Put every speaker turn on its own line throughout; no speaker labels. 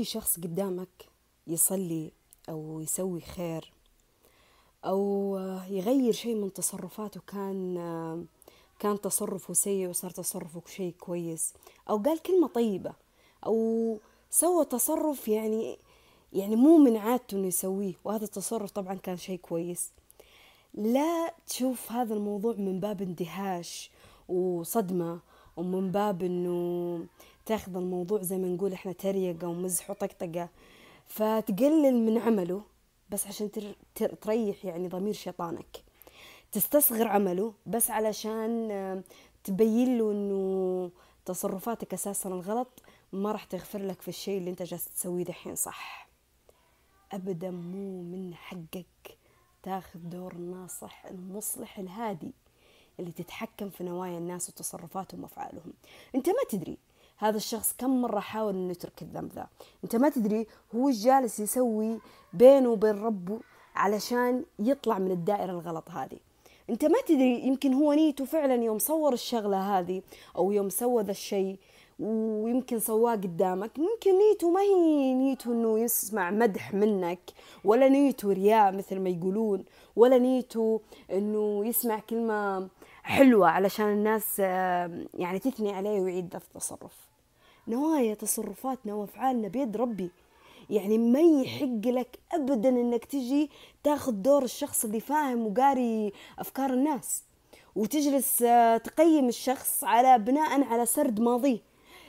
يجي شخص قدامك يصلي أو يسوي خير أو يغير شيء من تصرفاته كان كان تصرفه سيء وصار تصرفه شيء كويس أو قال كلمة طيبة أو سوى تصرف يعني يعني مو من عادته إنه يسويه وهذا التصرف طبعا كان شيء كويس. لا تشوف هذا الموضوع من باب اندهاش وصدمة ومن باب إنه تاخذ الموضوع زي ما نقول إحنا تريقة ومزح وطقطقة. فتقلل من عمله بس عشان تريح يعني ضمير شيطانك. تستصغر عمله بس علشان آه، تبين له إنه تصرفاتك أساسا الغلط ما راح تغفر لك في الشيء اللي أنت جالس تسويه دحين صح؟ ابدا مو من حقك تاخذ دور الناصح المصلح الهادي اللي تتحكم في نوايا الناس وتصرفاتهم وأفعالهم. أنت ما تدري هذا الشخص كم مرة حاول إنه يترك الذنب ذا. أنت ما تدري هو جالس يسوي بينه وبين ربه علشان يطلع من الدائرة الغلط هذه. أنت ما تدري يمكن هو نيته فعلا يوم صور الشغلة هذه أو يوم سوى ذا الشيء ويمكن سواه قدامك. ممكن نيته ما هي نيته إنه يسمع مدح منك ولا نيته رياء مثل ما يقولون ولا نيته إنه يسمع كلمة حلوة علشان الناس يعني تثني عليه ويعيد ذا التصرف نوايا تصرفاتنا وأفعالنا بيد ربي. يعني ما يحق لك ابدا إنك تجي تاخذ دور الشخص اللي فاهم وقاري أفكار الناس وتجلس آه، تقيم الشخص على بناء على سرد ماضيه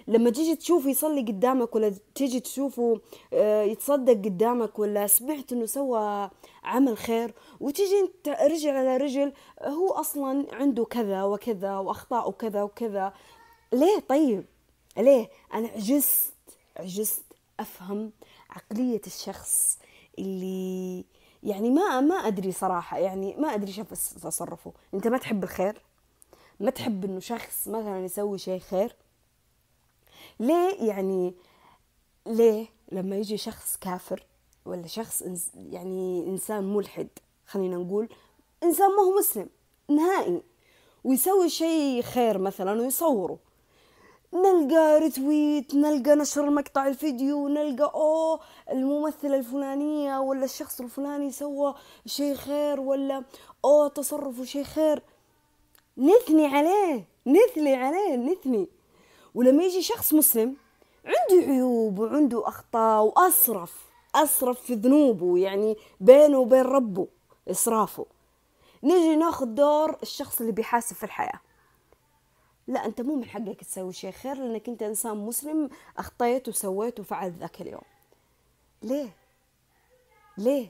لما تيجي تشوفه يصلي قدامك ولا تيجي تشوفه آه، يتصدق قدامك ولا سمعت إنه سوى عمل خير وتيجي أنت رجل على رجل هو أصلا عنده كذا وكذا وأخطاء كذا وكذا. ليه؟ طيب. ليه أنا عجزت عجزت أفهم عقلية الشخص اللي يعني ما ما أدري صراحة يعني ما أدري شوف تصرفه. أنت ما تحب الخير؟ ما تحب إنه شخص مثلا يسوي شيء خير؟ ليه يعني ليه لما يجي شخص كافر ولا شخص يعني إنسان ملحد خلينا نقول إنسان ما هو مسلم نهائي ويسوي شيء خير مثلا ويصوره؟ نلقى رتويت نلقى نشر مقطع الفيديو نلقى أوه الممثلة الفلانية ولا الشخص الفلاني سوى شيء خير ولا أوه تصرفه شيء خير. نثني عليه نثني عليه نثني. ولما يجي شخص مسلم عنده عيوب وعنده أخطاء وأسرف أسرف في ذنوبه يعني بينه وبين ربه إسرافه. نجي ناخذ دور الشخص اللي بيحاسب في الحياة. لا أنت مو من حقك تسوي شيء خير لأنك أنت إنسان مسلم أخطيت وسويت وفعلت ذاك اليوم. ليه؟ ليه؟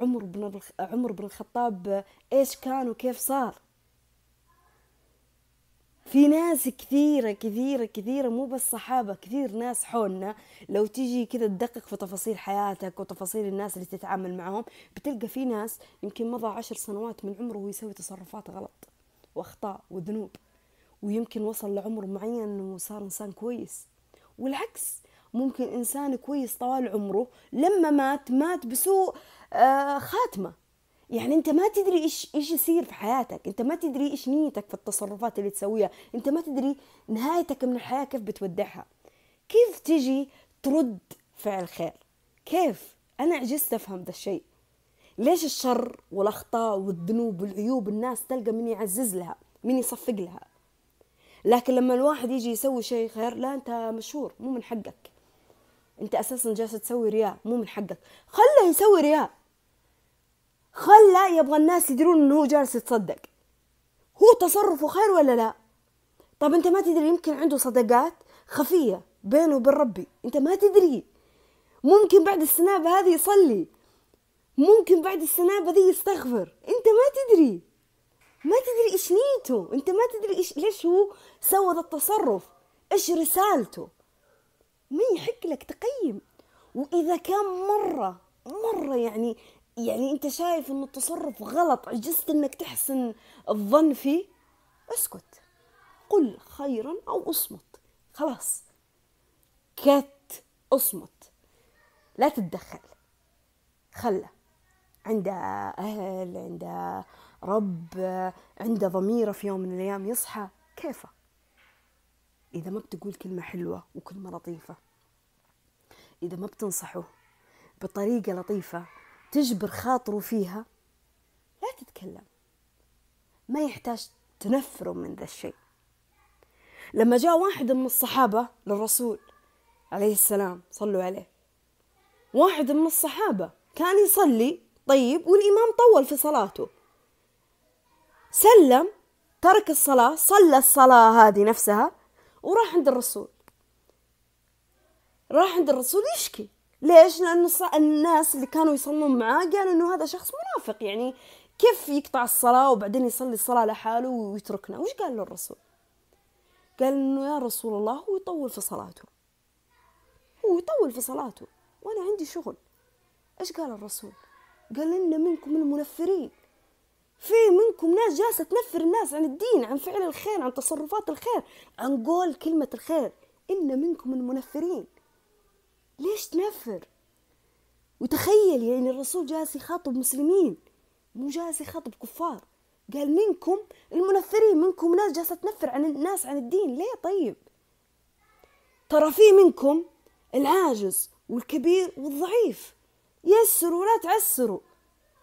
عمر بن عمر بن الخطاب إيش كان وكيف صار؟ في ناس كثيرة كثيرة كثيرة مو بس صحابة كثير ناس حولنا. لو تيجي كذا تدقق في تفاصيل حياتك وتفاصيل الناس اللي تتعامل معهم بتلقى في ناس يمكن مضى عشر سنوات من عمره ويسوي تصرفات غلط وأخطاء وذنوب. ويمكن وصل لعمر معين وصار إنسان كويس. والعكس ممكن إنسان كويس طوال عمره لما مات مات بسوء آه خاتمة. يعني أنت ما تدري إيش إيش يصير في حياتك. أنت ما تدري إيش نيتك في التصرفات اللي تسويها. أنت ما تدري نهايتك من الحياة كيف بتودعها. كيف تجي ترد فعل خير؟ كيف؟ أنا عجزت أفهم ذا الشيء. ليش الشر والأخطاء والذنوب والعيوب الناس تلقى من يعزز لها من يصفق لها؟ لكن لما الواحد يجي يسوي شيء خير لا أنت مشهور مو من حقك. أنت أساسا جالس تسوي رياء مو من حقك. خله يسوي رياء. خلى يبغى الناس يدرون إنه هو جالس يتصدق. هو تصرفه خير ولا لا؟ طب أنت ما تدري يمكن عنده صدقات خفية بينه وبين ربي. أنت ما تدري. ممكن بعد السنابة هذه يصلي. ممكن بعد السنابة ذي يستغفر. أنت ما تدري. ما تدري إيش نيته. أنت ما تدري إيش ليش هو سوى ذا التصرف. إيش رسالته. ما يحق لك تقيم. وإذا كان مرة مرة يعني يعني أنت شايف إنه التصرف غلط عجزت إنك تحسن الظن فيه اسكت. قل خيرا أو أصمت. خلاص. كت أصمت. لا تتدخل. خله. عنده أهل عنده رب عنده ضميره في يوم من الأيام يصحى. كيفه؟ إذا ما بتقول كلمة حلوة وكلمة لطيفة. إذا ما بتنصحه بطريقة لطيفة تجبر خاطره فيها لا تتكلم. ما يحتاج تنفره من ذا الشيء. لما جاء واحد من الصحابة للرسول عليه السلام صلوا عليه. واحد من الصحابة كان يصلي طيب والإمام طول في صلاته. سلم ترك الصلاة صلى الصلاة هذه نفسها وراح عند الرسول. راح عند الرسول يشكي. ليش؟ لأن الناس اللي كانوا يصلون معاه قالوا إنه هذا شخص منافق. يعني كيف يقطع الصلاة وبعدين يصلي الصلاة لحاله ويتركنا؟ وش قال له الرسول؟ قال إنه يا رسول الله هو يطول في صلاته. هو يطول في صلاته. وأنا عندي شغل. إيش قال الرسول؟ قال إن منكم المنفرين. في منكم ناس جالسة تنفر الناس عن الدين عن فعل الخير عن تصرفات الخير عن قول كلمة الخير. إن منكم المنفرين. ليش تنفر؟ وتخيل يعني الرسول جالس يخاطب مسلمين مو جالس يخاطب كفار. قال منكم المنفرين منكم ناس جالسة تنفر عن الناس عن الدين. ليه طيب؟ ترى في منكم العاجز والكبير والضعيف. يسروا ولا تعسروا.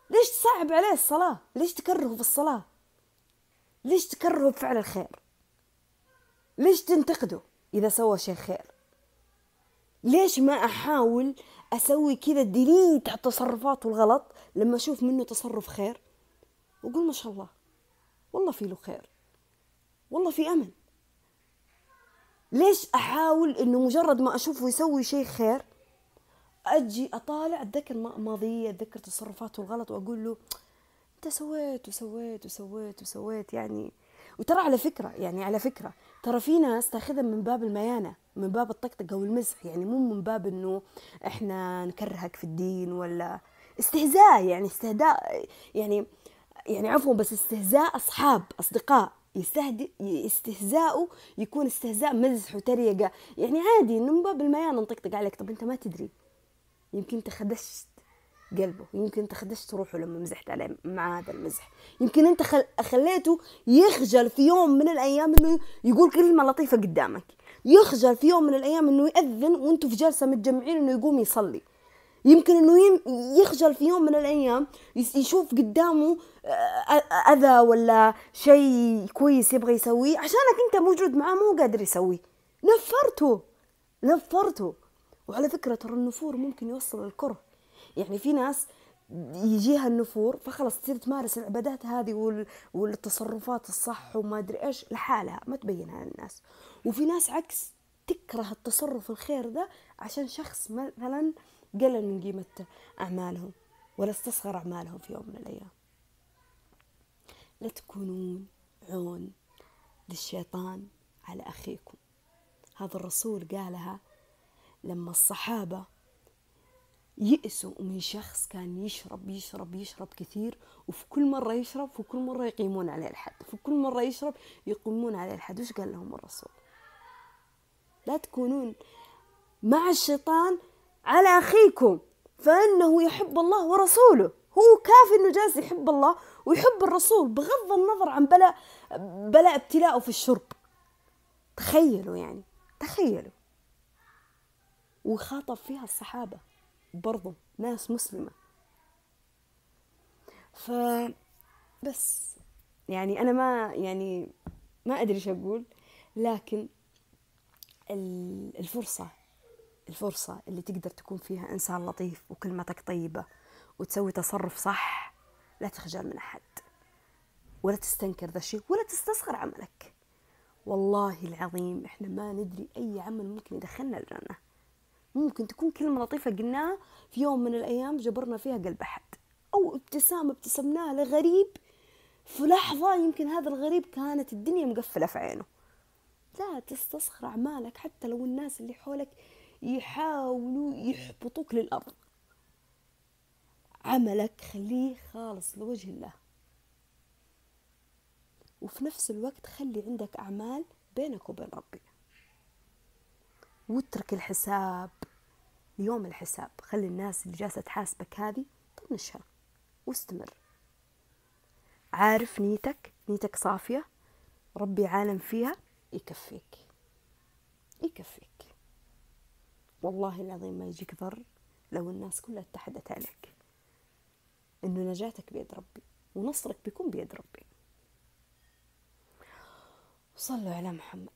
ليش تصعب عليه الصلاة؟ ليش تكرهه في الصلاة؟ ليش تكرهه بفعل الخير؟ ليش تنتقده إذا سوى شيء خير؟ ليش ما أحاول أسوي كذا ديليت على تصرفاته الغلط لما أشوف منه تصرف خير؟ وأقول ما شاء الله والله في له خير والله في أمل ليش أحاول إنه مجرد ما أشوفه يسوي شيء خير أجي أطالع أتذكر ماضية أتذكر تصرفاته الغلط وأقول له أنت سويت وسويت وسويت وسويت يعني. وترى على فكرة يعني على فكرة ترى في ناس تاخذها من باب الميانة من باب الطقطقة والمزح يعني مو من باب إنه إحنا نكرهك في الدين ولا استهزاء يعني استهداء يعني يعني عفوا بس استهزاء أصحاب أصدقاء. يستهدئ استهزاءه يكون استهزاء مزح وتريقة. يعني عادي إنه من باب الميانة نطقطق عليك. طب أنت ما تدري. يمكن انت خدشت قلبه يمكن انت خدشت روحه لما مزحت عليه مع هذا المزح. يمكن أنت خل... خليته يخجل في يوم من الأيام إنه يقول كلمة لطيفة قدامك. يخجل في يوم من الأيام إنه يأذن وأنتم في جلسة متجمعين إنه يقوم يصلي. يمكن إنه يخجل في يوم من الأيام يشوف قدامه آه، أذى ولا شيء كويس يبغى يسويه عشانك أنت موجود معاه مو قادر يسويه. نفرته نفرته. وعلى فكرة ترى النفور ممكن يوصل للكره يعني في ناس يجيها النفور فخلص تصير تمارس العبادات هذه والتصرفات الصح وما أدري إيش لحالها ما تبينها للناس. وفي ناس عكس تكره التصرف الخير ده عشان شخص مثلا قلل من قيمة أعمالهم ولا استصغر أعمالهم في يوم من الأيام. لا تكونون عون للشيطان على أخيكم. هذا الرسول قالها لما الصحابة يئسوا من شخص كان يشرب يشرب يشرب كثير وفي كل مرة يشرب في كل مرة يقيمون عليه الحد. في كل مرة يشرب يقيمون عليه الحد. وش قال لهم الرسول؟ لا تكونون مع الشيطان على أخيكم فإنه يحب الله ورسوله. هو كافي إنه جالس يحب الله ويحب الرسول بغض النظر عن بلاء بلاء ابتلاءه في الشرب. تخيلوا يعني تخيلوا. وخاطب فيها الصحابة برضو ناس مسلمة. ف بس يعني أنا ما يعني ما أدري إيش أقول لكن الفرصة الفرصة اللي تقدر تكون فيها إنسان لطيف وكلمتك طيبة وتسوي تصرف صح لا تخجل من أحد ولا تستنكر ذا الشيء ولا تستصغر عملك. والله العظيم إحنا ما ندري أي عمل ممكن يدخلنا الجنة. ممكن تكون كلمة لطيفة قلناها في يوم من الأيام جبرنا فيها قلب أحد. أو ابتسامه ابتسمناها لغريب. في لحظة يمكن هذا الغريب كانت الدنيا مقفلة في عينه. لا تستصغر أعمالك حتى لو الناس اللي حولك يحاولوا يحبطوك للأرض عملك خليه خالص لوجه الله. وفي نفس الوقت خلي عندك أعمال بينك وبين ربي. واترك الحساب يوم الحساب. خلي الناس اللي جالسة تحاسبك هذه طنشها واستمر. عارف نيتك؟ نيتك صافية؟ ربي عالم فيها؟ يكفيك. يكفيك. والله العظيم ما يجيك ضر لو الناس كلها اتحدت عليك. إنه نجاتك بيد ربي ونصرك بيكون بيد ربي. صلوا على محمد.